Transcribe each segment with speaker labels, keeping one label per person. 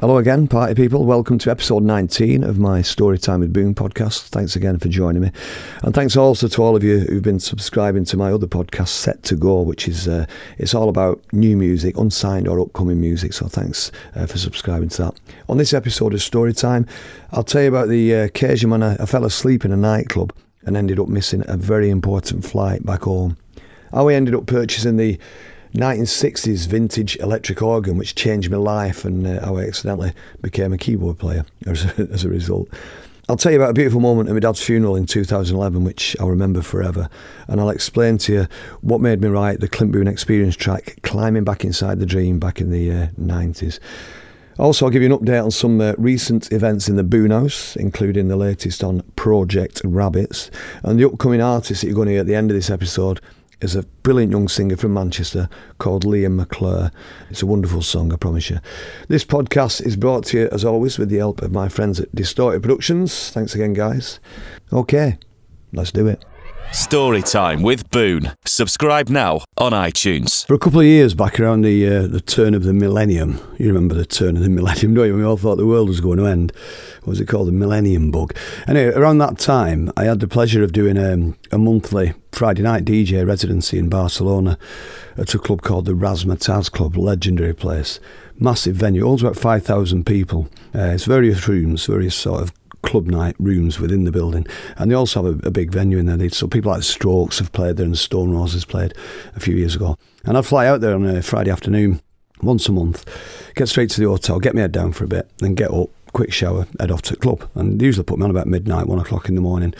Speaker 1: Hello again, party people. Welcome to episode 19 of my Story Time with Boon podcast. Thanks again for joining me. And thanks also to all of you who've been subscribing to my other podcast, Set to Go, which is uh, it's all about new music, unsigned or upcoming music. So thanks uh, for subscribing to that. On this episode of Story Time, I'll tell you about the uh, occasion when I, I fell asleep in a nightclub and ended up missing a very important flight back home. How I ended up purchasing the 1960s vintage electric organ, which changed my life, and uh, I accidentally became a keyboard player as a, as a result. I'll tell you about a beautiful moment at my dad's funeral in 2011, which I'll remember forever. And I'll explain to you what made me write the Clint Boon Experience track, Climbing Back Inside the Dream, back in the uh, 90s. Also, I'll give you an update on some uh, recent events in the Boon House, including the latest on Project Rabbits, and the upcoming artists that you're going to hear at the end of this episode is a brilliant young singer from Manchester called Liam McClure. It's a wonderful song, I promise you. This podcast is brought to you, as always, with the help of my friends at Distorted Productions. Thanks again, guys. Okay, let's do it.
Speaker 2: Story time with Boon. Subscribe now on iTunes.
Speaker 1: For a couple of years back around the uh, the turn of the millennium, you remember the turn of the millennium, don't you? We all thought the world was going to end. What was it called? The millennium bug. Anyway, around that time, I had the pleasure of doing um, a monthly Friday night DJ residency in Barcelona at a club called the Razzmatazz Club, legendary place. Massive venue, holds about 5,000 people. Uh, it's various rooms, various sort of club night rooms within the building, and they also have a, a big venue in there. They, so people like Strokes have played there, and Stone Roses played a few years ago. And I'd fly out there on a Friday afternoon once a month, get straight to the hotel, get my head down for a bit, then get up, quick shower, head off to the club. And they usually put me on about midnight, one o'clock in the morning.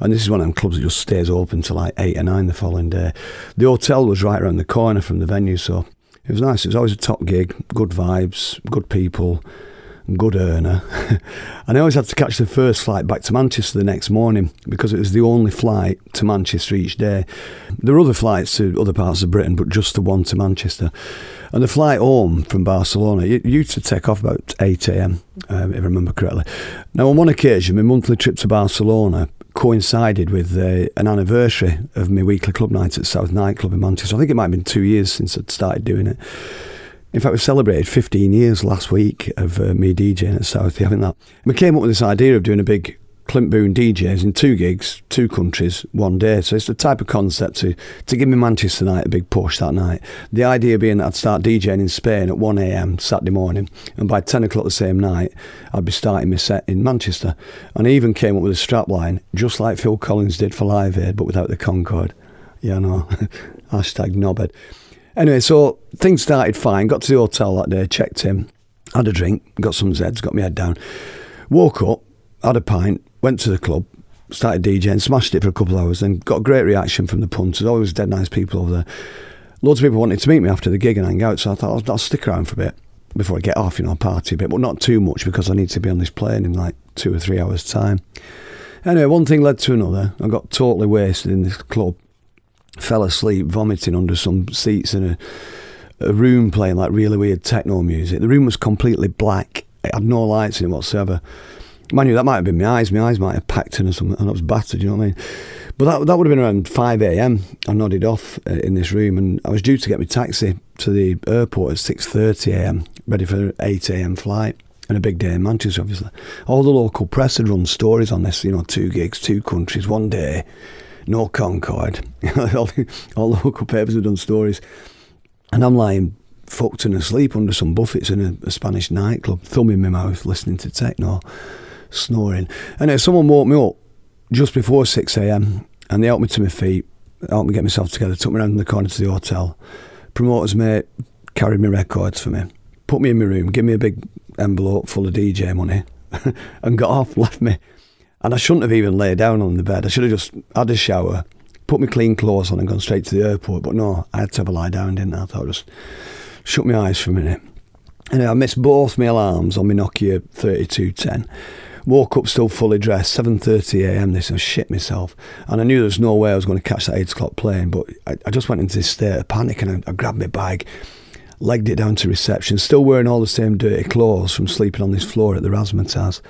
Speaker 1: And this is one of them clubs that just stays open till like eight or nine the following day. The hotel was right around the corner from the venue, so it was nice. It was always a top gig, good vibes, good people good earner. and I always had to catch the first flight back to Manchester the next morning because it was the only flight to Manchester each day. There were other flights to other parts of Britain, but just the one to Manchester. And the flight home from Barcelona it used to take off about 8 a.m., um, if I remember correctly. Now, on one occasion, my monthly trip to Barcelona coincided with uh, an anniversary of my weekly club night at South Nightclub in Manchester. I think it might have been two years since I'd started doing it. In fact, we celebrated 15 years last week of uh, me DJing at Southie, having that. We came up with this idea of doing a big Clint Boon DJs in two gigs, two countries, one day. So it's the type of concept to, to give me Manchester night a big push that night. The idea being that I'd start DJing in Spain at 1am Saturday morning, and by 10 o'clock the same night, I'd be starting my set in Manchester. And I even came up with a strapline, just like Phil Collins did for Live Aid, but without the Concorde. Yeah, no. Hashtag knobhead. Anyway, so things started fine. Got to the hotel that day, checked in, had a drink, got some Zeds, got my head down. Woke up, had a pint, went to the club, started DJing, smashed it for a couple of hours, and got a great reaction from the punters. Always dead nice people over there. Loads of people wanted to meet me after the gig and hang out, so I thought I'll, I'll stick around for a bit before I get off, you know, party a bit, but not too much because I need to be on this plane in like two or three hours' time. Anyway, one thing led to another. I got totally wasted in this club fell asleep vomiting under some seats in a, a room playing like really weird techno music. The room was completely black. It had no lights in it whatsoever. Mind you, that might have been my eyes. My eyes might have packed in or something, and I was battered. You know what I mean? But that that would have been around five a.m. I nodded off uh, in this room, and I was due to get my taxi to the airport at six thirty a.m. Ready for eight a.m. flight. And a big day in Manchester, obviously. All the local press had run stories on this, you know, two gigs, two countries, one day no Concorde. all, the, all the local papers have done stories. And I'm lying fucked and asleep under some buffets in a, a Spanish nightclub, thumb in my mouth, listening to techno, snoring. And then someone woke me up just before 6 a.m. and they helped me to my feet, helped me get myself together, took me around the corner to the hotel. Promoter's mate carried my records for me, put me in my room, gave me a big envelope full of DJ money, and got off, left me. And I shouldn't have even laid down on the bed. I should have just had a shower, put my clean clothes on, and gone straight to the airport. But no, I had to have a lie down, didn't I? I thought I'd just shut my eyes for a minute. And I missed both my alarms on my Nokia 3210. Woke up still fully dressed, 7.30am this, and shit myself. And I knew there was no way I was going to catch that 8 o'clock plane, but I, I just went into this state of panic and I, I grabbed my bag, legged it down to reception, still wearing all the same dirty clothes from sleeping on this floor at the Razzmatazz.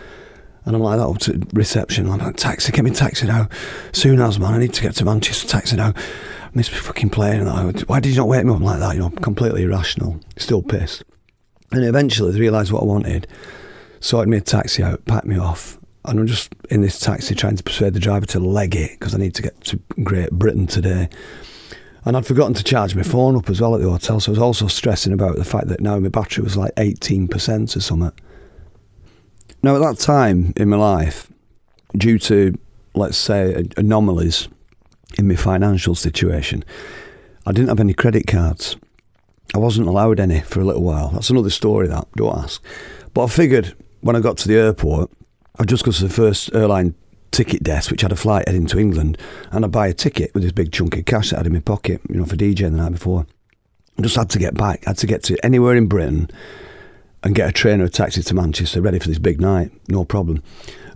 Speaker 1: And I'm like that up to reception. I'm like, taxi, get me taxi now. Soon as, man, I need to get to Manchester, taxi now. I Miss fucking plane. And I, why did you not wake me up like that? You know, completely irrational. Still pissed. And eventually they realised what I wanted, sorted me a taxi out, packed me off, and I'm just in this taxi trying to persuade the driver to leg it because I need to get to Great Britain today. And I'd forgotten to charge my phone up as well at the hotel, so I was also stressing about the fact that now my battery was like 18% or something. Now, at that time in my life, due to, let's say, anomalies in my financial situation, I didn't have any credit cards. I wasn't allowed any for a little while. That's another story, that, don't ask. But I figured when I got to the airport, I'd just go to the first airline ticket desk, which had a flight heading to England, and I'd buy a ticket with this big chunk of cash that I had in my pocket, you know, for DJing the night before. I just had to get back. I had to get to anywhere in Britain and get a train or a taxi to Manchester ready for this big night, no problem.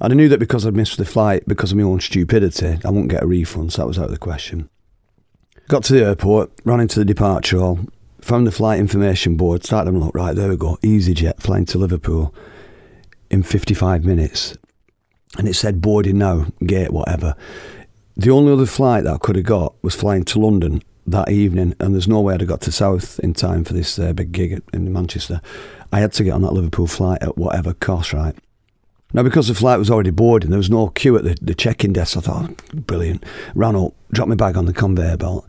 Speaker 1: And I knew that because I'd missed the flight because of my own stupidity, I wouldn't get a refund, so that was out of the question. Got to the airport, ran into the departure hall, found the flight information board, started to look, right, there we go, EasyJet flying to Liverpool in 55 minutes. And it said boarding now, gate, whatever. The only other flight that I could have got was flying to London that evening, and there's no way I'd have got to South in time for this uh, big gig in Manchester. I had to get on that Liverpool flight at whatever cost, right? Now, because the flight was already boarding, there was no queue at the, the check-in desk. I thought, oh, brilliant. Ran up, dropped my bag on the conveyor belt,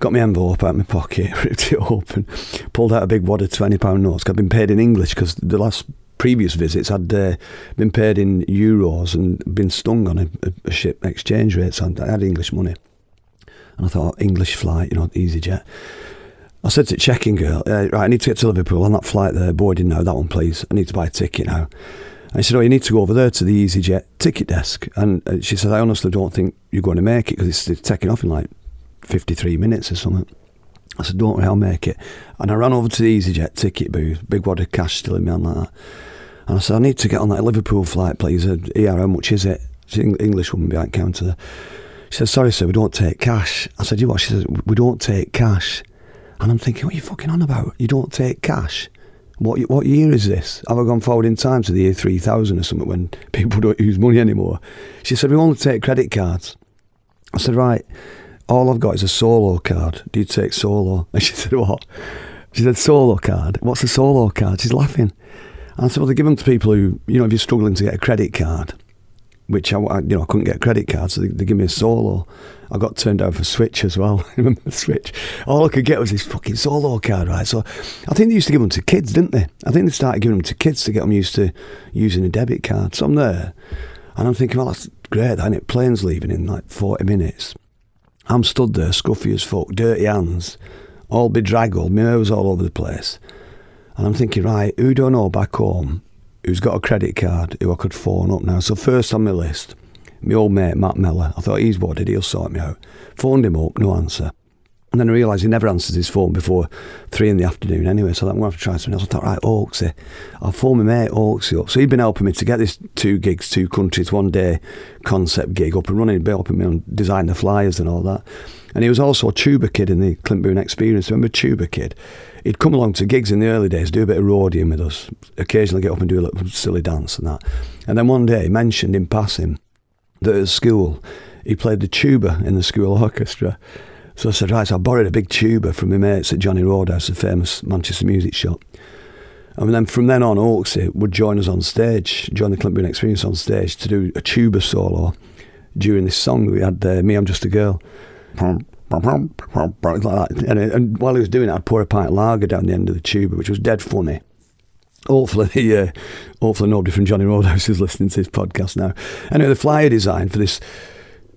Speaker 1: got my envelope out of my pocket, ripped it open, pulled out a big wad of £20 notes. I'd been paid in English because the last previous visits had uh, been paid in euros and been stung on a, a ship exchange rate. So I had English money. And I thought, English flight, you know, EasyJet. I said to check-in girl, uh, right, I need to get to Liverpool on that flight there, boarding now, that one please. I need to buy a ticket now. And she said, oh, you need to go over there to the EasyJet ticket desk. And uh, she said, I honestly don't think you're going to make it because it's, taking off in like 53 minutes or something. I said, don't worry, I'll make it. And I ran over to the EasyJet ticket booth, big wad of cash still in my hand like that. And I said, I need to get on that Liverpool flight, please. Yeah, how much is it? She's English woman behind counter. She said, sorry, sir, we don't take cash. I said, you what? She said, we don't take cash. And I'm thinking, what are you fucking on about? You don't take cash? What what year is this? Have I gone forward in time to the year 3000 or something when people don't use money anymore? She said, we only take credit cards. I said, right, all I've got is a solo card. Do you take solo? And she said, what? She said, solo card. What's a solo card? She's laughing. And I said, well, they give them to people who, you know, if you're struggling to get a credit card, which I, you know, I couldn't get credit card, so they, they give me a solo. I got turned down for Switch as well. Remember Switch? All I could get was this fucking solo card, right? So I think they used to give them to kids, didn't they? I think they started giving them to kids to get them used to using a debit card. So I'm there, and I'm thinking, well, that's great, and it plane's leaving in like 40 minutes. I'm stood there, scruffy as fuck, dirty hands, all bedraggled, my hair was all over the place. And I'm thinking, right, who do I know back home who's got a credit card who I could phone up now? So first on my list, my old mate Matt Meller. I thought he's what did he'll sort me out. Phoned him up, no answer. And then I realised he never answers his phone before three in the afternoon anyway, so I'm going to have to try something else. I thought, right, Oaksy. I'll phone my mate Oaksy up. So he'd been helping me to get this two gigs, two countries, one day concept gig up and running. He'd been helping me on design the flyers and all that. And he was also a tuba kid in the Clint Boon experience. Remember Tuba Kid? He'd come along to gigs in the early days, do a bit of roadieing with us, occasionally get up and do a little silly dance and that. And then one day he mentioned in passing that at school he played the tuba in the school orchestra. So I said, right, so I borrowed a big tuba from my mates at Johnny Roadhouse, the famous Manchester music shop. And then from then on, Oaksy would join us on stage, join the Clint Experience on stage to do a tuba solo during this song we had, uh, Me, I'm Just a Girl. That. And, and, while he was doing it, I'd pour a pint of lager down the end of the tube, which was dead funny. Hopefully, uh, hopefully nobody from Johnny Roadhouse is listening to this podcast now. Anyway, the flyer design for this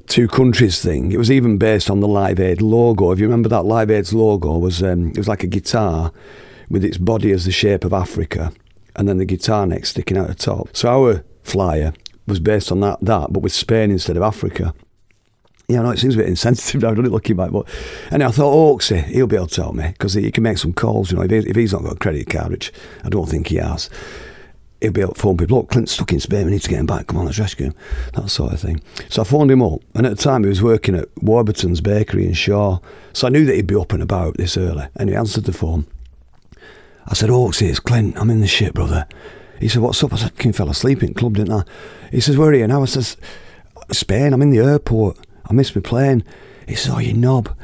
Speaker 1: two countries thing. It was even based on the Live Aid logo. If you remember that Live Aid's logo was um, it was like a guitar with its body as the shape of Africa, and then the guitar neck sticking out the top. So our flyer was based on that that, but with Spain instead of Africa. Yeah, no, it seems a bit insensitive now, doesn't it, looking back? But and I thought, Oaksy, he'll be able to tell me because he, can make some calls. You know, if, he, if he's not got a credit card, which I don't think he has he'll be able to phone people, look, Clint's stuck in Spain, we need to get him back, come on, let's rescue him, that sort of thing. So I phoned him up, and at the time he was working at Warburton's Bakery in Shaw, so I knew that he'd be up and about this early, and he answered the phone. I said, oh, see, it's Clint, I'm in the ship, brother. He said, what's up? I said, King fell asleep in club, didn't I? He says, where are you now? I says, Spain, I'm in the airport, I missed my plane. He says, oh, you knob,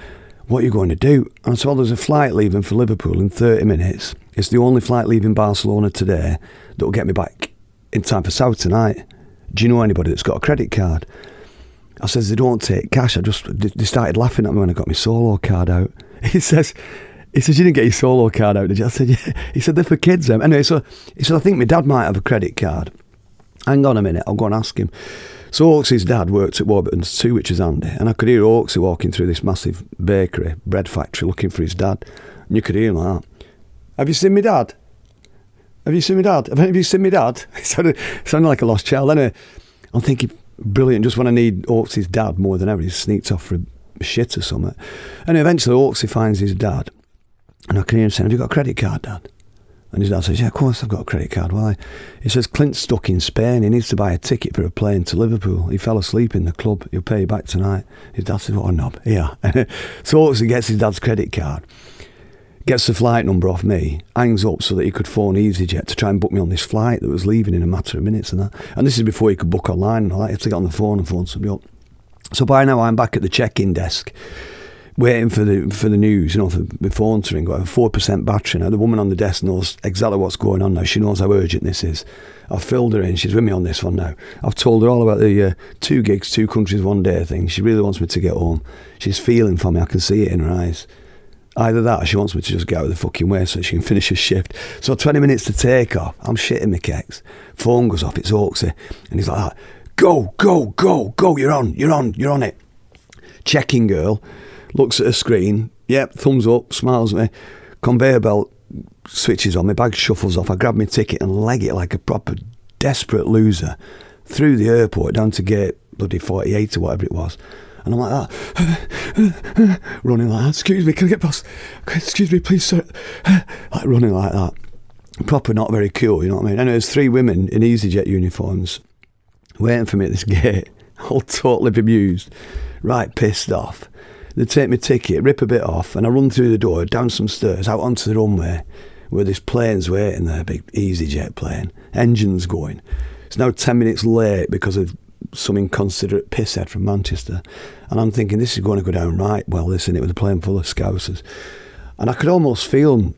Speaker 1: what are you going to do? And I said, well, there's a flight leaving for Liverpool in 30 minutes. It's the only flight leaving Barcelona today that will get me back in time for South tonight. Do you know anybody that's got a credit card? I says they don't take cash. I just they started laughing at me when I got my solo card out. He says, he says you didn't get your solo card out, did you? I said yeah. He said they're for kids. Anyway, so he said I think my dad might have a credit card. Hang on a minute, I'll go and ask him. So Oaksy's dad worked at Warburton's too, which is handy, and I could hear Oaksy walking through this massive bakery, bread factory, looking for his dad, and you could hear him like. Have you seen my dad? Have you seen my dad? Have any of you seen my dad? It sounded, sounded like a lost child. Anyway, I'm thinking, brilliant, just when I need Oaksy's dad more than ever, he sneaked off for a shit or something. And eventually Oaksy finds his dad, and I can hear him saying, Have you got a credit card, dad? And his dad says, Yeah, of course I've got a credit card. Why? He says, Clint's stuck in Spain. He needs to buy a ticket for a plane to Liverpool. He fell asleep in the club. He'll pay you back tonight. His dad says, What a knob. Yeah. so he gets his dad's credit card gets the flight number off me, hangs up so that he could phone EasyJet to try and book me on this flight that was leaving in a matter of minutes and that. And this is before he could book online and all that. You have to get on the phone and phone somebody up. So by now I'm back at the check-in desk, waiting for the for the news, you know, for the phone to ring. Got a four percent battery now. The woman on the desk knows exactly what's going on now. She knows how urgent this is. I've filled her in. She's with me on this one now. I've told her all about the uh, two gigs, two countries, one day thing. She really wants me to get home. She's feeling for me. I can see it in her eyes. Either that or she wants me to just get out of the fucking way so she can finish her shift. So 20 minutes to take off. I'm shitting my kecks. Phone goes off, it's Oaksy. And he's like, go, go, go, go, you're on, you're on, you're on it. Checking girl looks at her screen. Yep, thumbs up, smiles at me. Conveyor belt switches on, my bag shuffles off. I grab my ticket and leg it like a proper desperate loser through the airport down to gate bloody 48 or whatever it was. And I'm like that, running like that. Excuse me, can I get past? Excuse me, please, sir. Like running like that. Proper not very cool, you know what I mean? And there's three women in EasyJet uniforms waiting for me at this gate, all totally bemused, right pissed off. They take my ticket, rip a bit off, and I run through the door, down some stairs, out onto the runway, where this plane's waiting there, big EasyJet plane, engines going. It's now 10 minutes late because of some inconsiderate pisshead from Manchester. And I'm thinking, this is going to go down right well, this, and it was a plane full of scousers. And I could almost feel them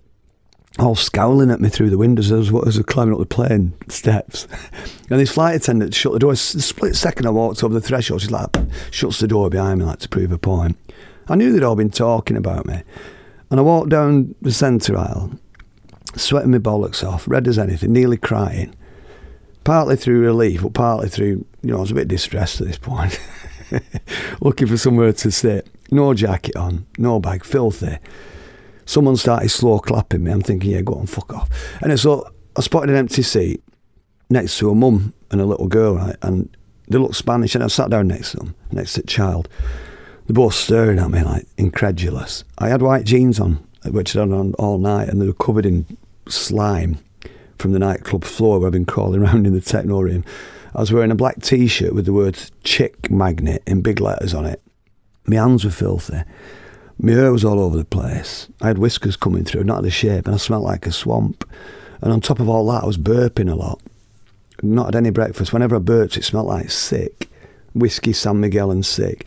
Speaker 1: all scowling at me through the windows as, as I was climbing up the plane steps. and this flight attendant shut the door. Split second I walked over the threshold, she's like, shuts the door behind me like to prove a point. I knew they'd all been talking about me. And I walked down the centre aisle, sweating my bollocks off, red as anything, nearly crying partly through relief, but partly through, you know, I was a bit distressed at this point. Looking for somewhere to sit. No jacket on, no bag, filthy. Someone started slow clapping me. I'm thinking, yeah, go on, fuck off. And so I spotted an empty seat next to a mum and a little girl, right? And they looked Spanish, and I sat down next to them, next to the child. They're both staring at me like incredulous. I had white jeans on, which I'd on all night, and they were covered in slime from the nightclub floor where I've been crawling around in the technorium. I was wearing a black t shirt with the words chick magnet in big letters on it. My hands were filthy. My hair was all over the place. I had whiskers coming through, not the shape, and I smelled like a swamp. And on top of all that, I was burping a lot. Not had any breakfast. Whenever I burped, it smelled like sick. Whiskey, San Miguel, and sick.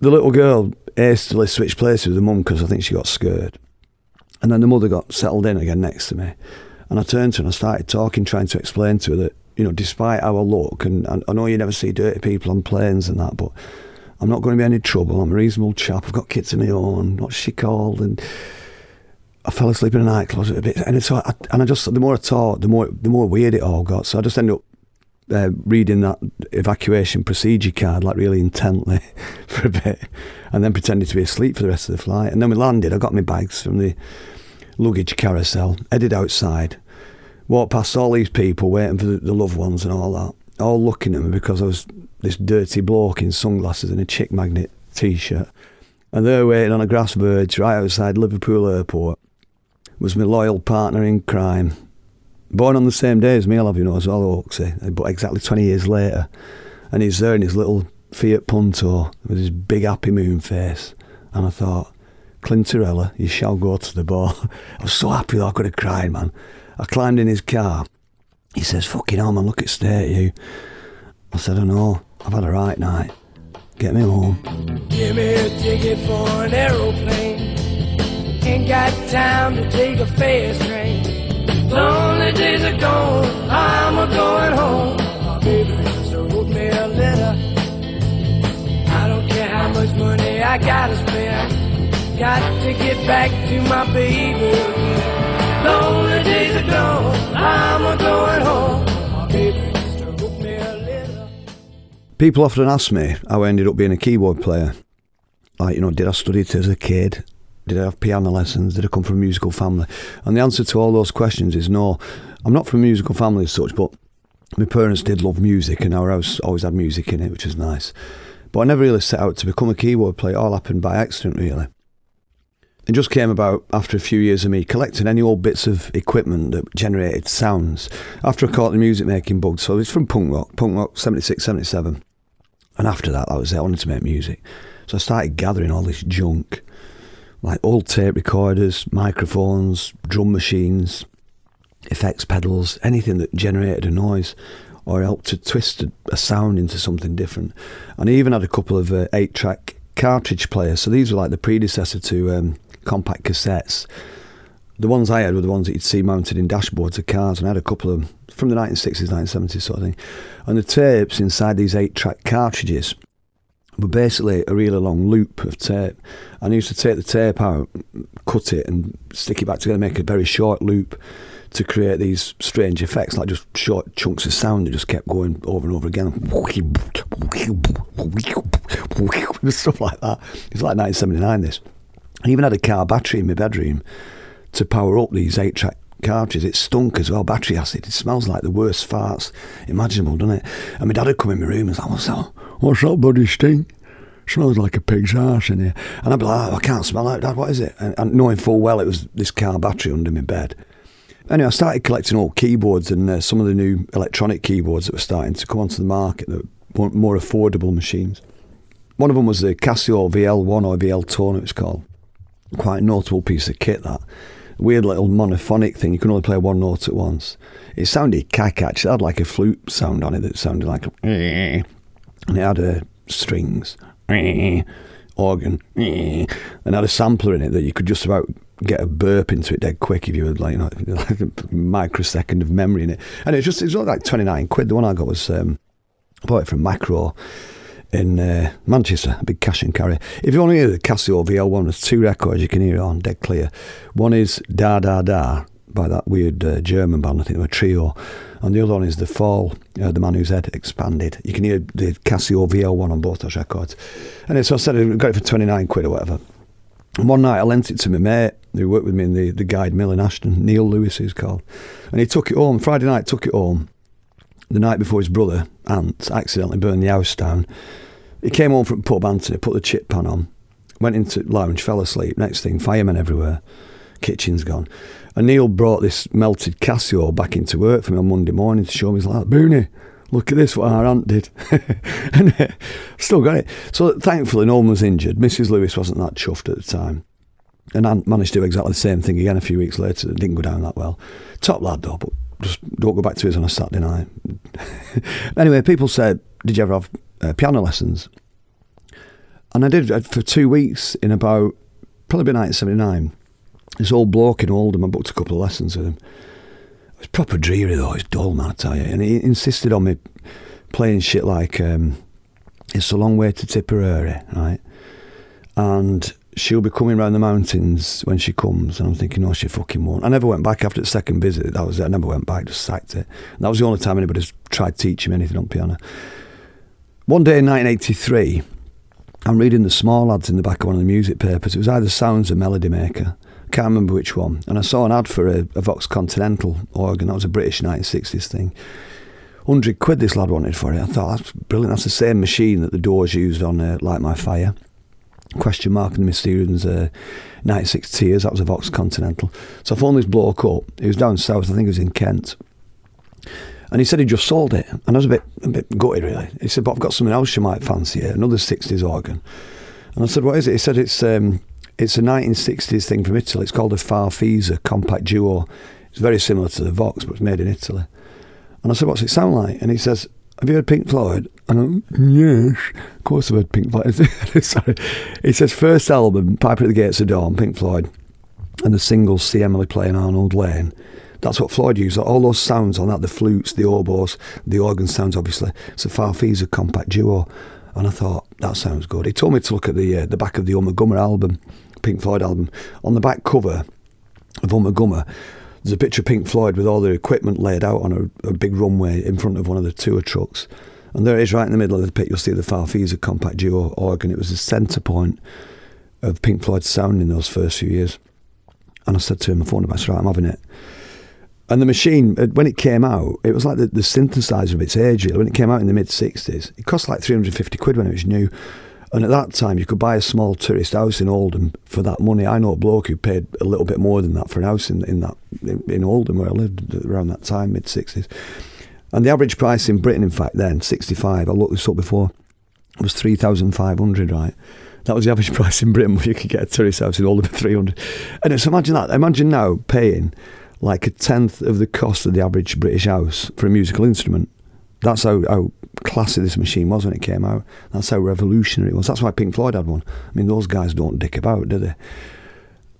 Speaker 1: The little girl hastily switched places with the mum because I think she got scared. And then the mother got settled in again next to me. And I turned to her and I started talking, trying to explain to her that, you know, despite our look, and, and I know you never see dirty people on planes and that, but I'm not going to be any trouble. I'm a reasonable chap. I've got kids of my own. What's she called? And I fell asleep in a night closet a bit. And so I, and I just, the more I talked, the more, the more weird it all got. So I just ended up uh, reading that evacuation procedure card like really intently for a bit and then pretending to be asleep for the rest of the flight. And then we landed. I got my bags from the luggage carousel, headed outside, walked past all these people waiting for the, the loved ones and all that, all looking at me because I was this dirty bloke in sunglasses and a chick magnet t shirt. And they're waiting on a grass verge right outside Liverpool Airport. Was my loyal partner in crime. Born on the same day as me, I'll have you know, as well, Oaksy, eh? but exactly 20 years later. And he's there in his little Fiat Punto with his big happy moon face. And I thought, Clintarella, you shall go to the ball. I was so happy that I could have cried, man. I climbed in his car. He says, fucking hell, man, look at state you. I said, I know, I've had a right night. Get me home. Give me a ticket for an aeroplane.
Speaker 3: Ain't got time to take a fast train. Lonely days are gone, I'm a going home. My baby just wrote me a letter. I don't care how much money I gotta spend. Got to get back to my baby. Lonely days are gone, I'm a going home. My baby just wrote me a letter.
Speaker 1: People often ask me how I ended up being a keyboard player. Like, you know, did I study it as a kid? Did I have piano lessons? Did I come from a musical family? And the answer to all those questions is no. I'm not from a musical family as such, but my parents did love music and our house always had music in it, which was nice. But I never really set out to become a keyboard player. It all happened by accident, really. It just came about after a few years of me collecting any old bits of equipment that generated sounds. After I caught the music making bug, so it's from punk rock, punk rock 76, 77. And after that, I was I wanted to make music. So I started gathering all this junk, like old tape recorders, microphones, drum machines, effects pedals, anything that generated a noise or helped to twist a, sound into something different. And I even had a couple of uh, eight track cartridge players. So these were like the predecessor to um, compact cassettes. The ones I had were the ones that you'd see mounted in dashboards of cars, and I had a couple of them from the 1960s, 1970s sort of thing. And the tapes inside these eight track cartridges were basically a really long loop of tape. And I used to take the tape out, cut it, and stick it back together, make a very short loop to create these strange effects, like just short chunks of sound that just kept going over and over again. Stuff like that. It's like 1979, this. I even had a car battery in my bedroom to power up these eight track cartridges. It stunk as well, battery acid. It smells like the worst farts imaginable, doesn't it? And my dad would come in my room and was like, What's that? What's that bloody stink? Smells like a pig's arse in here. And I'd be like, oh, I can't smell it, Dad. What is it? And, and knowing full well it was this car battery under my bed. Anyway, I started collecting old keyboards and uh, some of the new electronic keyboards that were starting to come onto the market that were more affordable machines. One of them was the Casio VL1 or VL Tone, it was called. Quite a notable piece of kit, that. Weird little monophonic thing. You can only play one note at once. It sounded cack actually. It had like a flute sound on it that sounded like. It had uh, strings, organ, and had a sampler in it that you could just about get a burp into it dead quick if you had like, you know, like a microsecond of memory in it. And it's just, it was like 29 quid. The one I got was, um, I bought it from Makro in uh, Manchester, a big cash and carry. If you want to hear the Casio VL1, there's two records you can hear it on, dead clear. One is Da Da Da by that weird uh, German band, I think they were trio. And the other one is The Fall, uh, the man whose head expanded. You can hear the Casio VL1 on both those records. And so I said I got it for 29 quid or whatever. And one night I lent it to my mate who worked with me in the, the guide mill in Ashton, Neil Lewis, he's called. And he took it home, Friday night, took it home. The night before his brother, Ant, accidentally burned the house down. He came home from pub, Anthony, put the chip pan on, went into lounge, fell asleep. Next thing, firemen everywhere, kitchen's gone. And Neil brought this melted Casio back into work for me on Monday morning to show me. He's like, Booney, look at this, what our aunt did. and uh, still got it. So thankfully, no one was injured. Mrs. Lewis wasn't that chuffed at the time. And Aunt managed to do exactly the same thing again a few weeks later. It didn't go down that well. Top lad, though, but just don't go back to his on a Saturday night. anyway, people said, Did you ever have uh, piano lessons? And I did uh, for two weeks in about probably 1979. This old bloke in Oldham, I booked a couple of lessons with him. It was proper dreary though, it was dull, man, I tell you. And he insisted on me playing shit like um, It's a Long Way to Tipperary, right? And she'll be coming round the mountains when she comes. And I'm thinking, oh, she fucking won't. I never went back after the second visit. That was it. I never went back, just sacked it. And that was the only time anybody's tried teaching me anything on piano. One day in 1983, I'm reading the small lads in the back of one of the music papers. It was either Sounds or Melody Maker. Can't remember which one. And I saw an ad for a, a Vox Continental organ. That was a British 1960s thing. 100 quid this lad wanted for it. I thought, that's brilliant. That's the same machine that the Doors used on uh, Light My Fire. Question mark and the Mysterians uh, 96 Tears. That was a Vox Continental. So I phoned this bloke up. He was down south. I think he was in Kent. And he said he just sold it. And I was a bit, a bit gutted, really. He said, but I've got something else you might fancy another 60s organ. And I said, what is it? He said, it's um, it's a 1960s thing from Italy. It's called a Farfisa Compact Duo. It's very similar to the Vox, but it's made in Italy. And I said, what's it sound like? And he says, have you heard Pink Floyd? And I'm, yes, of course I've heard Pink Floyd. Sorry. He says, first album, Piper at the Gates of Dawn, Pink Floyd. and the singles See Emily playing Arnold Layne. That's what Floyd used. All those sounds on that, the flutes, the oboes, the organ sounds, obviously. It's a Farfisa compact duo. And I thought, that sounds good. He told me to look at the uh, the back of the Ummagumma album, Pink Floyd album. On the back cover of Ummagumma, there's a picture of Pink Floyd with all their equipment laid out on a, a, big runway in front of one of the tour trucks. And there it is, right in the middle of the pit. You'll see the Farfisa compact duo organ. It was the centre point of Pink Floyd's sound in those first few years. And I said to him, I phoned him, I said, right, I'm having it. And the machine, uh, when it came out, it was like the, the synthesizer of its age. When it came out in the mid 60s, it cost like 350 quid when it was new. And at that time, you could buy a small tourist house in Oldham for that money. I know a bloke who paid a little bit more than that for an house in, in that in, Oldham where I lived around that time, mid 60s. And the average price in Britain, in fact, then, 65, I looked this up before, was 3,500, right? That was the average price in Britain where you could get a tourist house in Oldham for 300. And it's imagine that. Imagine now paying like a tenth of the cost of the average British house for a musical instrument. That's how, how classy this machine was when it came out. That's how revolutionary it was. That's why Pink Floyd had one. I mean, those guys don't dick about, do they?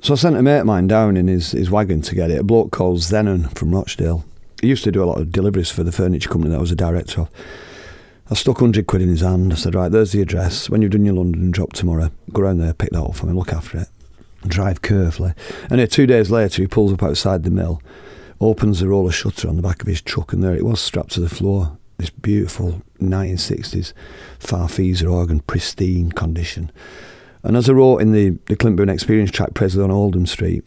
Speaker 1: So I sent a mate of mine down in his, his wagon to get it, a bloke called Zenon from Rochdale. He used to do a lot of deliveries for the furniture company that I was a director of. I stuck 100 quid in his hand. I said, right, there's the address. When you've done your London drop tomorrow, go around there, pick that up for me, look after it drive carefully. And two days later, he pulls up outside the mill, opens the roller shutter on the back of his truck, and there it was, strapped to the floor. This beautiful 1960s Farfisa organ, pristine condition. And as I wrote in the, the Clint Boon Experience track, Presley on Oldham Street,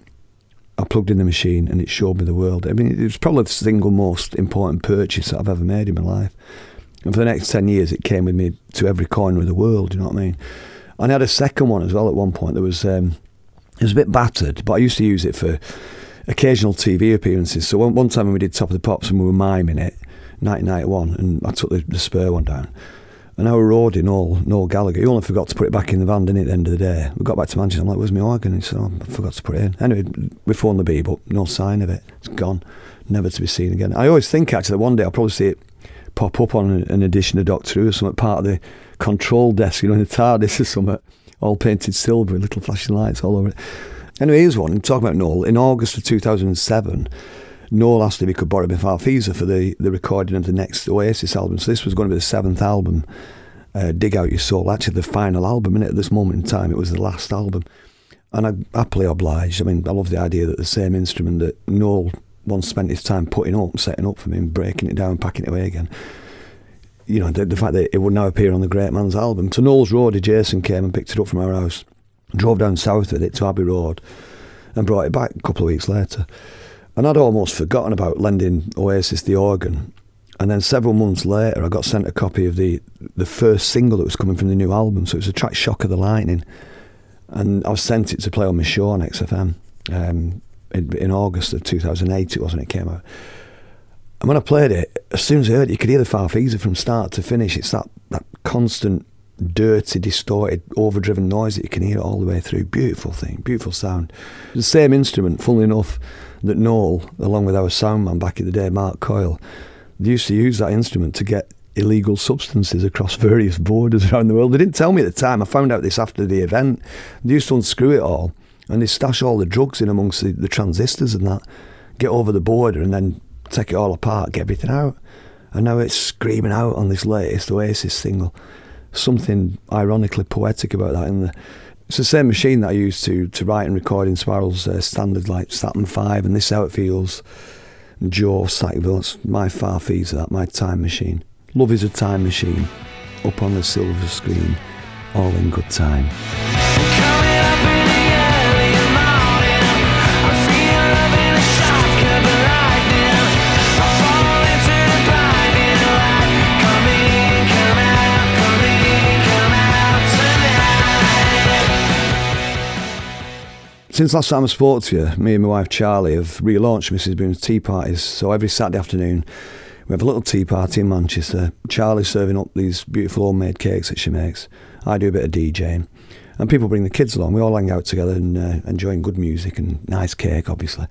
Speaker 1: I plugged in the machine and it showed me the world. I mean, it was probably the single most important purchase that I've ever made in my life. And for the next 10 years, it came with me to every corner of the world, you know what I mean? And I had a second one as well at one point. There was um, it was a bit battered, but I used to use it for occasional TV appearances. So one, one time when we did Top of the Pops and we were miming it, 1991, and I took the, the spur one down. And our road in all Noel Gallagher, he only forgot to put it back in the van, didn't he, at the end of the day? We got back to Manchester, I'm like, where's my organ? He said, oh, I forgot to put it in. Anyway, we phoned the B, but no sign of it. It's gone, never to be seen again. I always think, actually, that one day I'll probably see it pop up on an edition of Doctor Who or something, part of the control desk, you know, in the TARDIS or something all painted silver with little flashing lights all over it. Anyway, here's one. Talking about Noel, in August of 2007, Noel asked if he could borrow me Farfisa for the, the recording of the next Oasis album. So this was going to be the seventh album, uh, Dig Out Your Soul. Actually, the final album, and at this moment in time, it was the last album. And I happily obliged. I mean, I love the idea that the same instrument that Noel once spent his time putting up, setting up for me, and breaking it down, packing it away again you know, the, the, fact that it would now appear on the Great Man's album. To Noel's Road, Jason came and picked it up from our house, drove down south with it to Abbey Road, and brought it back a couple of weeks later. And I'd almost forgotten about lending Oasis the organ. And then several months later, I got sent a copy of the the first single that was coming from the new album. So it was a track "Shock of the Lightning," and I was sent it to play on my show on XFM um, in, in August of 2008. It was when it came out. And when I played it, as soon as I heard it, you could hear the Farfisa from start to finish. It's that, that constant, dirty, distorted, overdriven noise that you can hear all the way through. Beautiful thing, beautiful sound. The same instrument, funnily enough, that Noel, along with our sound man back in the day, Mark Coyle, they used to use that instrument to get illegal substances across various borders around the world. They didn't tell me at the time. I found out this after the event. They used to unscrew it all and they stash all the drugs in amongst the, the transistors and that, get over the border and then take it all apart, get everything out. And now it's screaming out on this latest Oasis single. Something ironically poetic about that. And it's the same machine that I used to to write and record Inspiral's uh, standard like Saturn 5 and This How It Feels, and Joe Sackville. It's my Farfisa, that my time machine. Love is a time machine, up on the silver screen, all in good time. Since last time I spoke to you, me and my wife Charlie have relaunched Mrs. Boon's tea parties. So every Saturday afternoon, we have a little tea party in Manchester. Charlie's serving up these beautiful homemade cakes that she makes. I do a bit of DJing. And people bring the kids along. We all hang out together and uh, enjoying good music and nice cake, obviously.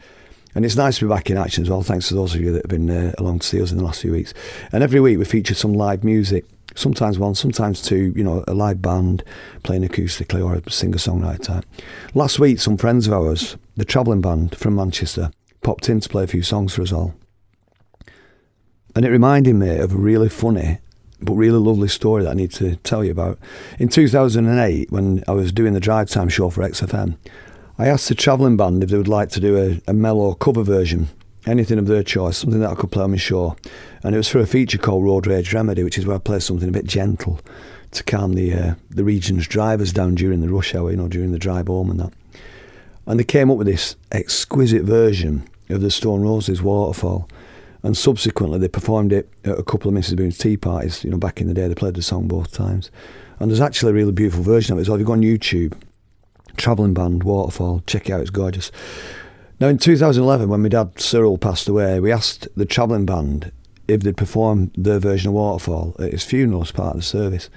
Speaker 1: And it's nice to be back in action as well. Thanks to those of you that have been uh, along to see us in the last few weeks. And every week we feature some live music. Sometimes one, sometimes two. You know, a live band playing acoustically or a singer-songwriter type. Last week, some friends of ours, the travelling band from Manchester, popped in to play a few songs for us all. And it reminded me of a really funny but really lovely story that I need to tell you about. In 2008, when I was doing the drive time show for XFM, I asked the travelling band if they would like to do a, a mellow cover version, anything of their choice, something that I could play on my show. And it was for a feature called Road Rage Remedy, which is where I play something a bit gentle to calm the uh, the region's drivers down during the rush hour, you know, during the drive home and that. And they came up with this exquisite version of the Stone Roses Waterfall. And subsequently, they performed it at a couple of Mrs. Boon's tea parties. You know, back in the day, they played the song both times. And there's actually a really beautiful version of it. So if you go on YouTube, travelling band Waterfall, check it out. It's gorgeous. Now, in 2011, when my dad Cyril passed away, we asked the travelling band if they'd perform their version of Waterfall at his funeral as part of the service,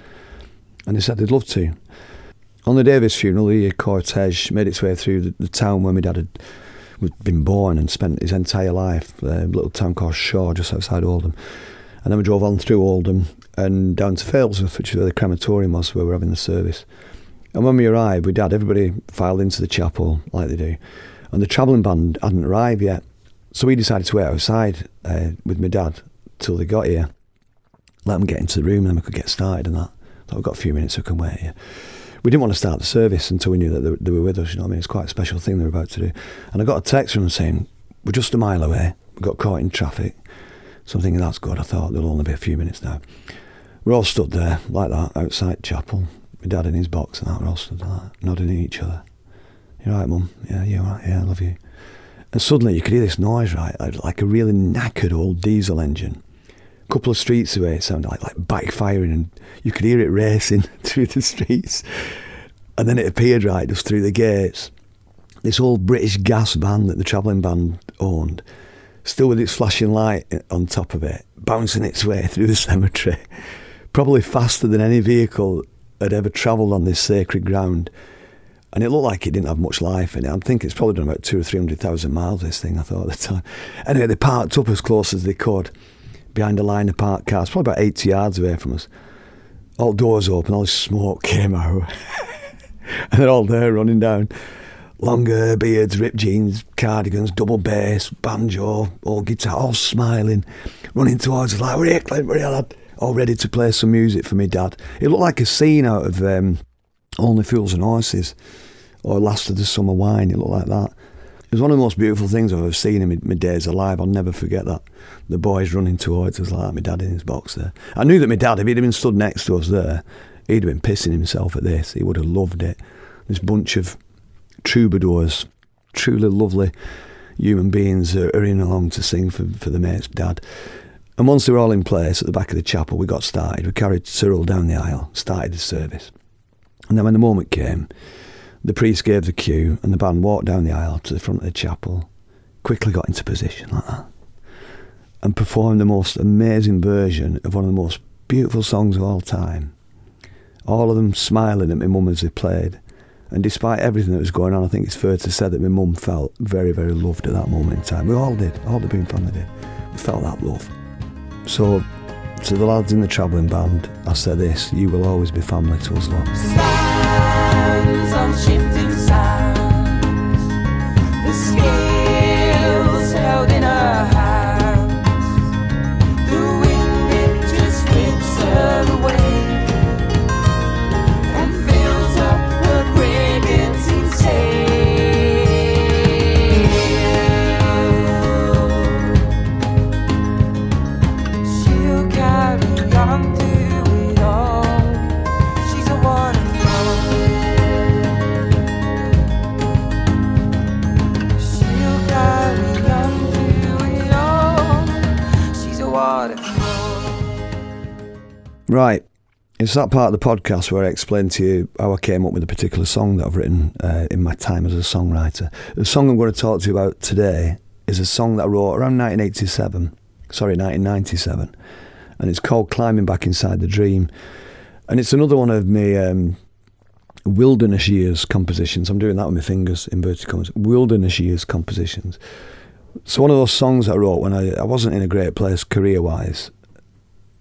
Speaker 1: and they said they'd love to. On the day of his funeral, the cortege made its way through the, the town where my dad had been born and spent his entire life, a little town called Shaw, just outside Oldham. And then we drove on through Oldham and down to Failsworth, which is where the crematorium was, where we were having the service. And when we arrived, we dad, everybody filed into the chapel like they do. And the travelling band hadn't arrived yet. So we decided to wait outside uh, with my dad till they got here. Let them get into the room and then we could get started and that. Thought we've got a few minutes, we can wait here we didn't want to start the service until we knew that they, they were with us. You know, I mean, it's quite a special thing they're about to do. And I got a text from them saying, "We're just a mile away. We got caught in traffic." So I'm thinking that's good. I thought there'll only be a few minutes now. We're all stood there like that outside chapel. My dad in his box and that. We're all stood that, nodding at each other. You right, mum? Yeah, you right? Yeah, I love you. And suddenly you could hear this noise, right? Like a really knackered old diesel engine a couple of streets away, it sounded like, like backfiring, and you could hear it racing through the streets. And then it appeared right just through the gates. This old British gas van that the travelling band owned, still with its flashing light on top of it, bouncing its way through the cemetery, probably faster than any vehicle had ever travelled on this sacred ground. And it looked like it didn't have much life in it. I'm thinking it's probably done about two or three hundred thousand miles, this thing, I thought at the time. Anyway, they parked up as close as they could behind a line of parked cars, probably about 80 yards away from us. All doors open, all this smoke came out. and they're all there running down. Long hair, beards, ripped jeans, cardigans, double bass, banjo, all guitar, all smiling, running towards us like, we're here, Clint, we're here. All ready to play some music for me dad. It looked like a scene out of um, Only Fools and Horses or Last of the Summer Wine. It looked like that. It was one of the most beautiful things I've ever seen in my, my days alive. I'll never forget that. The boys running towards us like my dad in his box there. I knew that my dad, if he'd been stood next to us there, he'd have been pissing himself at this. He would have loved it. This bunch of troubadours, truly lovely human beings are, are in along to sing for, for the mate's dad. And once they were all in place at the back of the chapel, we got started. We carried Cyril down the aisle, started the service. And then when the moment came, the priest gave the cue, and the band walked down the aisle to the front of the chapel, quickly got into position like that, and performed the most amazing version of one of the most beautiful songs of all time. All of them smiling at my mum as they played. And despite everything that was going on, I think it's fair to say that my mum felt very, very loved at that moment in time. We all did, all the Boon family did. We felt that love. So, to the lads in the travelling band, I say this you will always be family to us lot
Speaker 4: held in her
Speaker 1: Right. It's that part of the podcast where I explain to you how I came up with a particular song that I've written uh, in my time as a songwriter. The song I'm going to talk to you about today is a song that I wrote around 1987, sorry, 1997, and it's called Climbing Back Inside the Dream. And it's another one of my um, wilderness years compositions. I'm doing that with my fingers, inverted commas. Wilderness years compositions, So one of those songs I wrote when I, I wasn't in a great place career wise,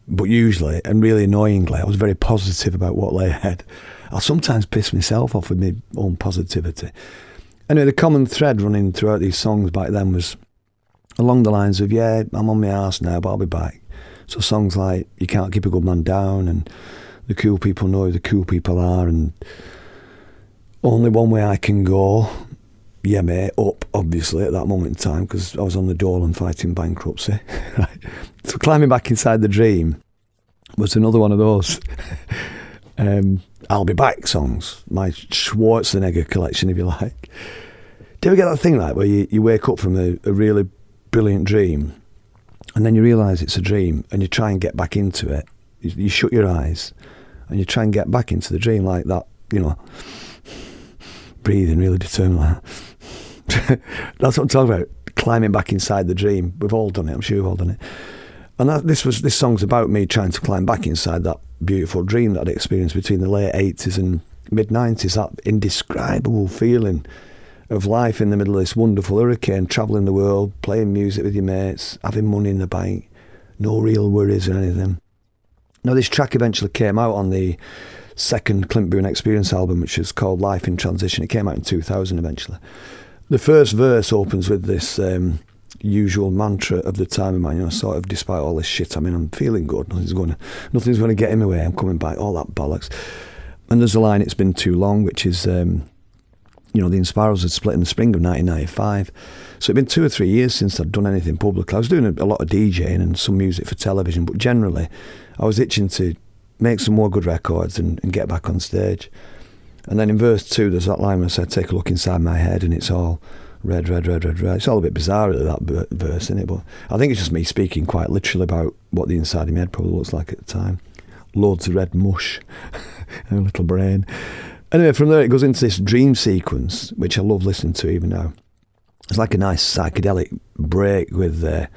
Speaker 1: but usually and really annoyingly, I was very positive about what lay ahead. I sometimes piss myself off with my own positivity. Anyway, the common thread running throughout these songs back then was along the lines of, yeah, I'm on my ass now, but I'll be back. So songs like You Can't Keep a Good Man Down and The Cool People Know Who the Cool People Are and Only One Way I Can Go. Yeah, mate, up, obviously, at that moment in time because I was on the dole and fighting bankruptcy. right. So climbing back inside the dream was another one of those. um, I'll be back songs, my Schwarzenegger collection, if you like. Do you get that thing like where you, you wake up from a, a really brilliant dream and then you realise it's a dream and you try and get back into it? You, you shut your eyes and you try and get back into the dream like that, you know, breathing really determined like that. That's what I'm talking about. Climbing back inside the dream. We've all done it. I'm sure we've all done it. And that, this was this song's about me trying to climb back inside that beautiful dream that I'd experienced between the late 80s and mid 90s. That indescribable feeling of life in the middle of this wonderful hurricane, travelling the world, playing music with your mates, having money in the bank, no real worries or anything. Now, this track eventually came out on the second Clint Boon Experience album, which is called Life in Transition. It came out in 2000 eventually. The first verse opens with this um, usual mantra of the time of mine, you know, sort of despite all this shit, I mean, I'm feeling good, nothing's going to, nothing's going to get in my way, I'm coming back, all that bollocks. And there's a line, it's been too long, which is, um, you know, the Inspirals had split in the spring of 1995. So it'd been two or three years since I'd done anything public. I was doing a, a lot of DJing and some music for television, but generally I was itching to make some more good records and, and get back on stage. And then in verse two, there's that line where I said, "Take a look inside my head," and it's all red, red, red, red, red. It's all a bit bizarre that verse, isn't it? But I think it's just me speaking quite literally about what the inside of my head probably looks like at the time. Loads of red mush, and a little brain. Anyway, from there it goes into this dream sequence, which I love listening to even now. It's like a nice psychedelic break with uh,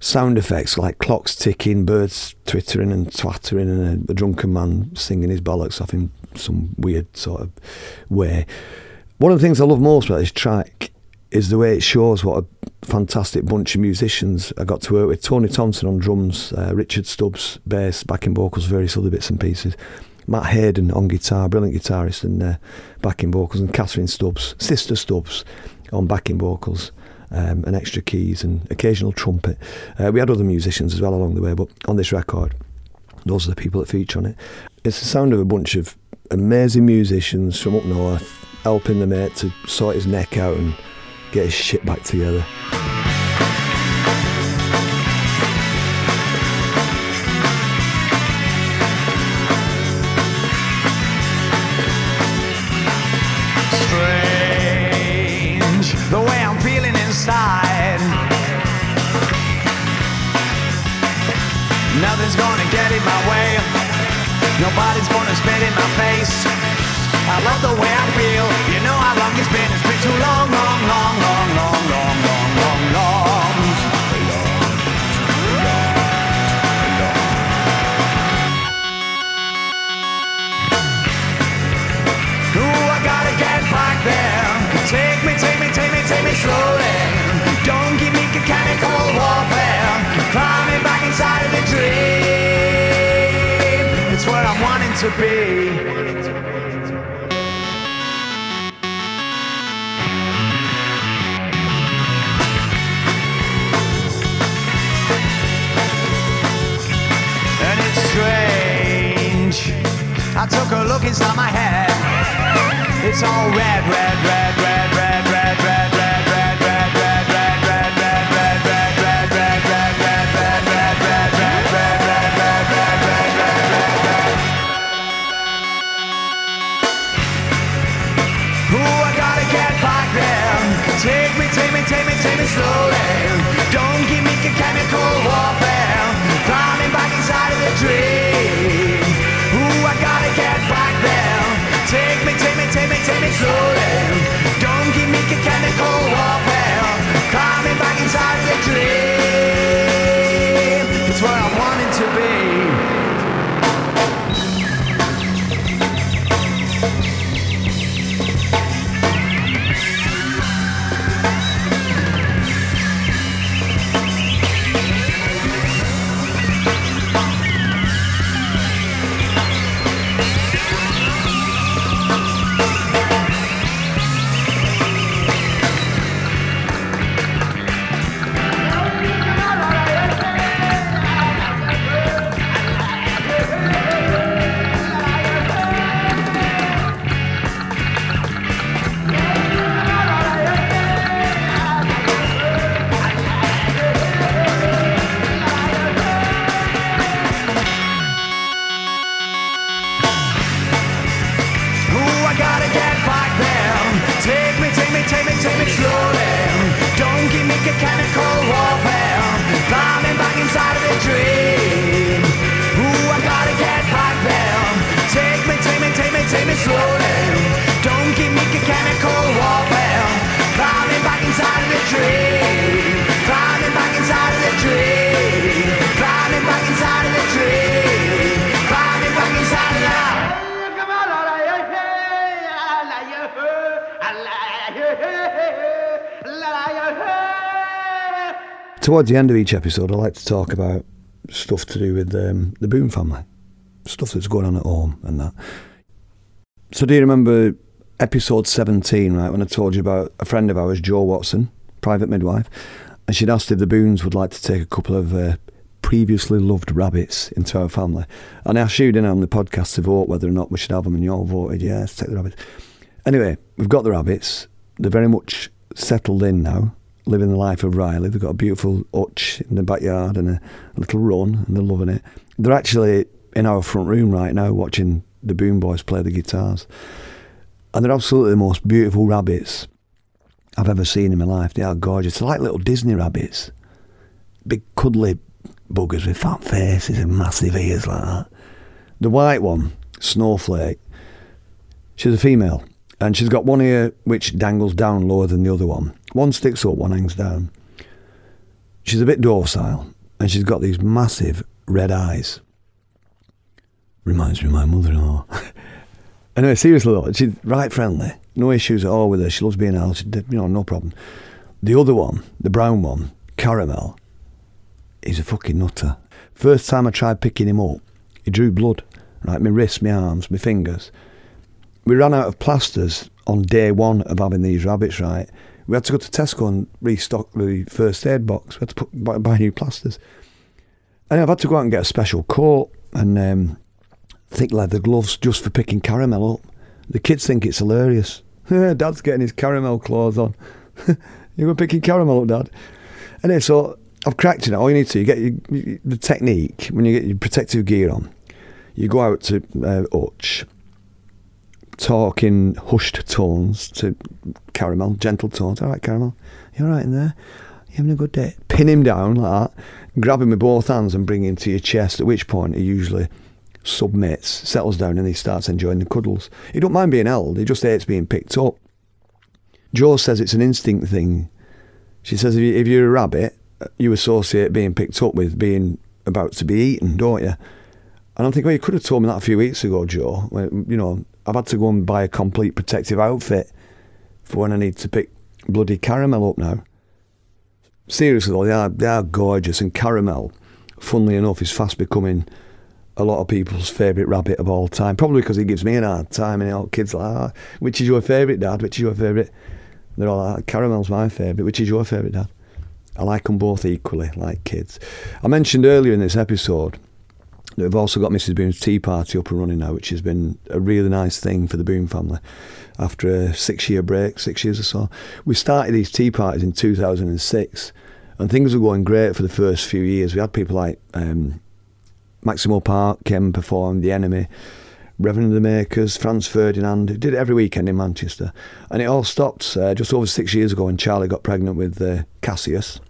Speaker 1: sound effects like clocks ticking, birds twittering and twattering, and a, a drunken man singing his bollocks off in some weird sort of way. One of the things I love most about this track is the way it shows what a fantastic bunch of musicians I got to work with. Tony Thompson on drums, uh, Richard Stubbs bass, backing vocals, various other bits and pieces. Matt Hayden on guitar, brilliant guitarist and uh, backing vocals, and Catherine Stubbs, sister Stubbs, on backing vocals. Um, and extra keys and occasional trumpet. Uh, we had other musicians as well along the way, but on this record, those are the people that feature on it. It's the sound of a bunch of amazing musicians from up north helping the mate to sort his neck out and get his shit back together.
Speaker 5: Warfare. Climbing back inside of the dream. It's I'm wanting to be. And it's strange. I took a look inside my head. It's all red, red, red,
Speaker 1: towards the end of each episode, I like to talk about stuff to do with um, the Boon family, stuff that's going on at home and that. So, do you remember episode 17, right, when I told you about a friend of ours, Joe Watson, private midwife, and she'd asked if the Boons would like to take a couple of uh, previously loved rabbits into our family. And I asked you in on the podcast to vote whether or not we should have them, and you all voted yes, take the rabbits. Anyway, we've got the rabbits. They're very much settled in now, living the life of Riley. They've got a beautiful hutch in the backyard and a little run, and they're loving it. They're actually in our front room right now watching the Boon Boys play the guitars. And they're absolutely the most beautiful rabbits I've ever seen in my life. They are gorgeous. They're like little Disney rabbits. Big cuddly buggers with fat faces and massive ears like that. The white one, Snowflake, she's a female. And she's got one ear which dangles down lower than the other one. One sticks up, one hangs down. She's a bit docile, and she's got these massive red eyes. Reminds me of my mother-in-law. anyway, seriously though, she's right friendly. No issues at all with her. She loves being out. She You know, no problem. The other one, the brown one, Caramel, he's a fucking nutter. First time I tried picking him up, he drew blood. Right, my wrists, my arms, my fingers. We ran out of plasters on day one of having these rabbits, right? We had to go to Tesco and restock the first aid box. We had to put, buy, buy new plasters. And I've had to go out and get a special coat and um, thick leather gloves just for picking caramel up. The kids think it's hilarious. Dad's getting his caramel claws on. you were picking caramel up, Dad. Anyway, so I've cracked it. All you need to, you get your, you- the technique when you get your protective gear on. You go out to uh, talk in hushed tones to Caramel, gentle tones. All right, Caramel, you all right in there? You having a good day? Pin him down like that, grab him with both hands and bring him to your chest, at which point he usually submits, settles down, and he starts enjoying the cuddles. He don't mind being held, he just hates being picked up. Joe says it's an instinct thing. She says if, you, if you're a rabbit, you associate being picked up with being about to be eaten, don't you? And I'm thinking, well, you could have told me that a few weeks ago, Joe. When, you know, I've had to go and buy a complete protective outfit for when I need to pick bloody caramel up now. Seriously, though, they are, they are gorgeous. And caramel, funnily enough, is fast becoming a lot of people's favourite rabbit of all time. Probably because he gives me an hard time. And all kids like, ah, which is your favourite, Dad? Which is your favourite? They're all like, caramel's my favourite. Which is your favourite, Dad? I like them both equally, like kids. I mentioned earlier in this episode we've also got Mrs. Boon's tea party up and running now, which has been a really nice thing for the Boon family after a six year break, six years or so. We started these tea parties in 2006, and things were going great for the first few years. We had people like um, Maximo Park came and performed, The Enemy, Reverend and the Makers, Franz Ferdinand, who did it every weekend in Manchester. And it all stopped uh, just over six years ago when Charlie got pregnant with uh, Cassius.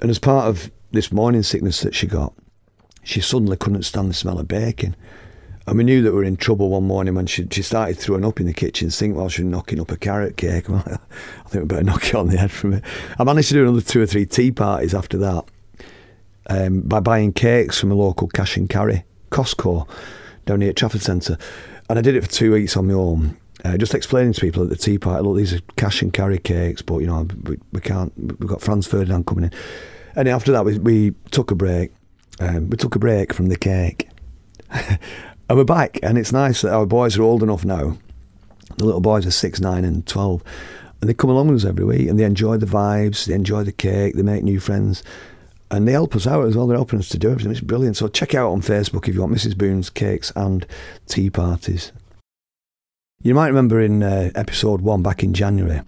Speaker 1: And as part of this morning sickness that she got, she suddenly couldn't stand the smell of bacon. And we knew that we were in trouble one morning when she, she started throwing up in the kitchen sink while she was knocking up a carrot cake. Like, I think we better knock it on the head from it. I managed to do another two or three tea parties after that um, by buying cakes from a local cash and carry, Costco, down here at Trafford Centre. And I did it for two weeks on my own. Uh, just explaining to people at the tea party, look, these are cash and carry cakes, but you know we, we can't. We've got Franz Ferdinand coming in, and after that we, we took a break. Um, we took a break from the cake, and we're back. And it's nice that our boys are old enough now. The little boys are six, nine, and twelve, and they come along with us every week, and they enjoy the vibes, they enjoy the cake, they make new friends, and they help us out as well. They're helping us to do everything. It's brilliant. So check out on Facebook if you want Mrs. Boon's cakes and tea parties. You might remember in uh, episode one back in January,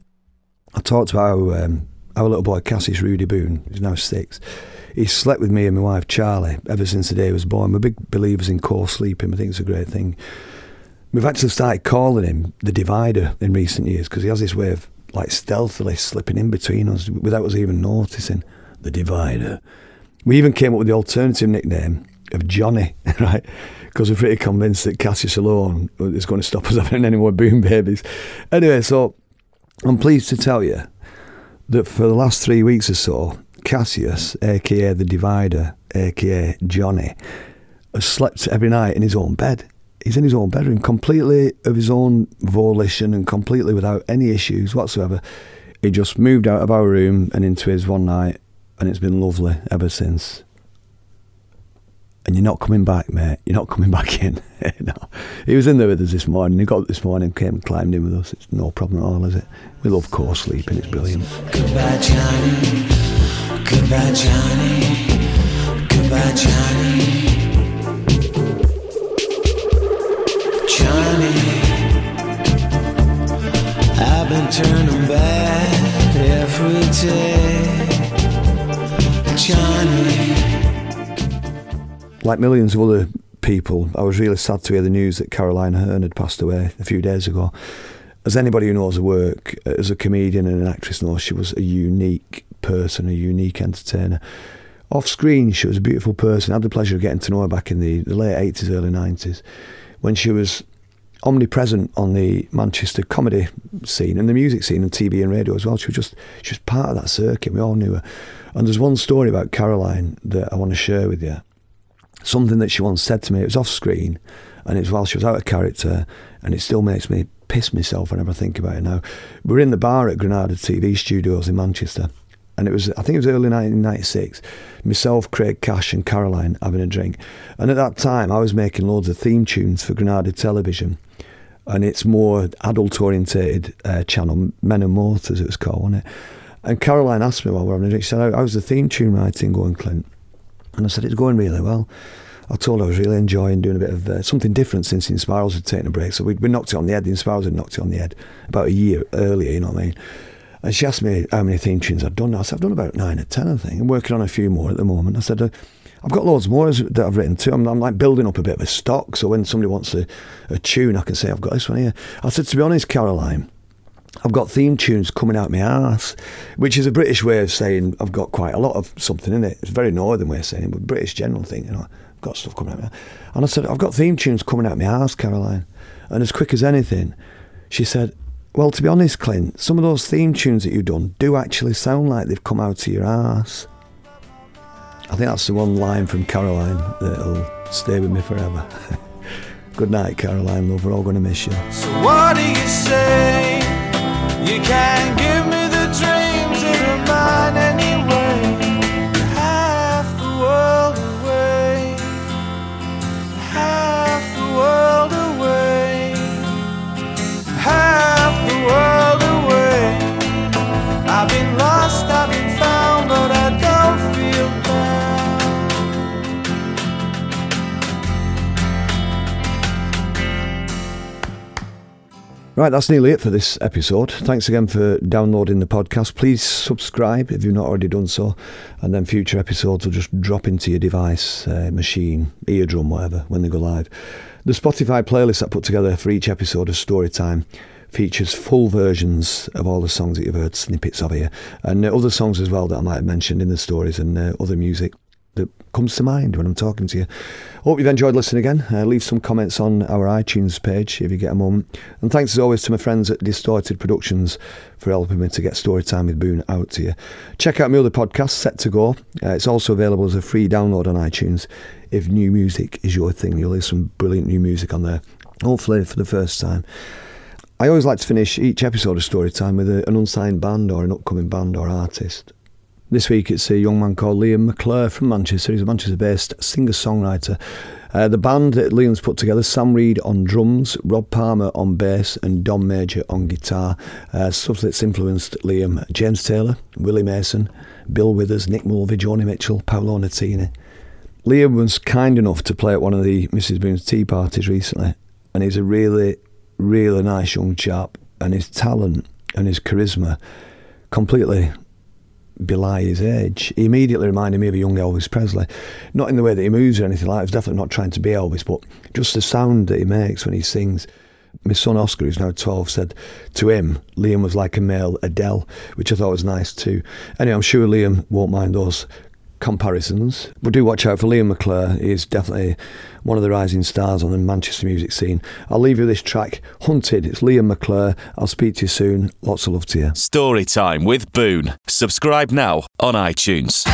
Speaker 1: I talked about how um, our little boy Cassius Rudy Boon, who's now six, he's slept with me and my wife Charlie ever since the day he was born. We're big believers in co-sleeping. I think it's a great thing. We've actually started calling him the divider in recent years because he has this way of like stealthily slipping in between us without us even noticing. The divider. We even came up with the alternative nickname of Johnny, right? Because we're pretty convinced that Cassius alone is going to stop us having any more Boon babies. Anyway, so I'm pleased to tell you that for the last three weeks or so, Cassius, aka the Divider, aka Johnny, has slept every night in his own bed. He's in his own bedroom, completely of his own volition and completely without any issues whatsoever. He just moved out of our room and into his one night and it's been lovely ever since. And you're not coming back, mate. You're not coming back in. no. He was in there with us this morning. He got up this morning, came and climbed in with us. It's no problem at all, is it? We love co-sleeping. It's brilliant.
Speaker 5: Goodbye, Johnny. Goodbye, Johnny. Goodbye, Johnny. Johnny. I've been turning back every day. Johnny.
Speaker 1: like millions of other people, I was really sad to hear the news that Caroline Aherne had passed away a few days ago. As anybody who knows her work uh, as a comedian and an actress knows, she was a unique person, a unique entertainer. Off screen, she was a beautiful person. I had the pleasure of getting to know her back in the, the late 80s, early 90s, when she was omnipresent on the Manchester comedy scene and the music scene and TV and radio as well. She was just she was part of that circuit. We all knew her. And there's one story about Caroline that I want to share with you something that she once said to me. It was off screen, and it's while she was out of character, and it still makes me piss myself whenever I think about it now. We were in the bar at Granada TV Studios in Manchester, and it was I think it was early 1996. Myself, Craig Cash, and Caroline having a drink, and at that time I was making loads of theme tunes for Granada Television. And it's more adult orientated uh, channel, Men and Motors, it was called, wasn't it? And Caroline asked me while we were having a drink, she said, How- How's the theme tune writing going, Clint? And I said, it's going really well. I told her I was really enjoying doing a bit of uh, something different since the Inspirals had taken a break. So we'd, we knocked it on the head. The Inspirals had knocked it on the head about a year earlier, you know what I mean? And she asked me how many theme tunes I'd done. I said, I've done about nine or ten, I think. I'm working on a few more at the moment. I said, uh, I've got loads more that I've written too. I'm, I'm like building up a bit of a stock. So when somebody wants a, a tune, I can say, I've got this one here. I said, to be honest, Caroline, I've got theme tunes coming out my ass, which is a British way of saying I've got quite a lot of something in it. It's a very northern way of saying it, but British general thing, you know, Got stuff coming out my And I said, I've got theme tunes coming out of my ass, Caroline. And as quick as anything, she said, Well, to be honest, Clint, some of those theme tunes that you've done do actually sound like they've come out of your ass. I think that's the one line from Caroline that'll stay with me forever. Good night, Caroline, love. We're all going to miss you.
Speaker 5: So what do you say? You can't give me
Speaker 1: Right, that's nearly it for this episode. Thanks again for downloading the podcast. Please subscribe if you've not already done so, and then future episodes will just drop into your device, uh, machine, eardrum, whatever, when they go live. The Spotify playlist I put together for each episode of Storytime features full versions of all the songs that you've heard snippets of here, and uh, other songs as well that I might have mentioned in the stories and uh, other music comes to mind when I'm talking to you. Hope you've enjoyed listening again. Uh, leave some comments on our iTunes page if you get a moment. And thanks as always to my friends at Distorted Productions for helping me to get Storytime with Boon out to you. Check out my other podcast, Set to Go. Uh, it's also available as a free download on iTunes. If new music is your thing, you'll hear some brilliant new music on there, hopefully for the first time. I always like to finish each episode of Storytime with a, an unsigned band or an upcoming band or artist. This week it's a young man called Liam McClure from Manchester. He's a Manchester based singer songwriter. Uh, the band that Liam's put together Sam Reed on drums, Rob Palmer on bass, and Don Major on guitar. Uh, stuff that's influenced Liam James Taylor, Willie Mason, Bill Withers, Nick Mulvey, Joni Mitchell, Paolo Nutini. Liam was kind enough to play at one of the Mrs. Boon's tea parties recently, and he's a really, really nice young chap, and his talent and his charisma completely belie his age. He immediately reminded me of a young Elvis Presley. Not in the way that he moves or anything like that. He's definitely not trying to be Elvis, but just the sound that he makes when he sings. My son Oscar, who's now 12, said to him, Liam was like a male Adele, which I thought was nice too. Anyway, I'm sure Liam won't mind those comparisons. But do watch out for Liam McClure. He's definitely one of the rising stars on the Manchester music scene. I'll leave you this track, Hunted. It's Liam McClure. I'll speak to you soon. Lots of love to you.
Speaker 2: Story time with Boon. Subscribe now on iTunes.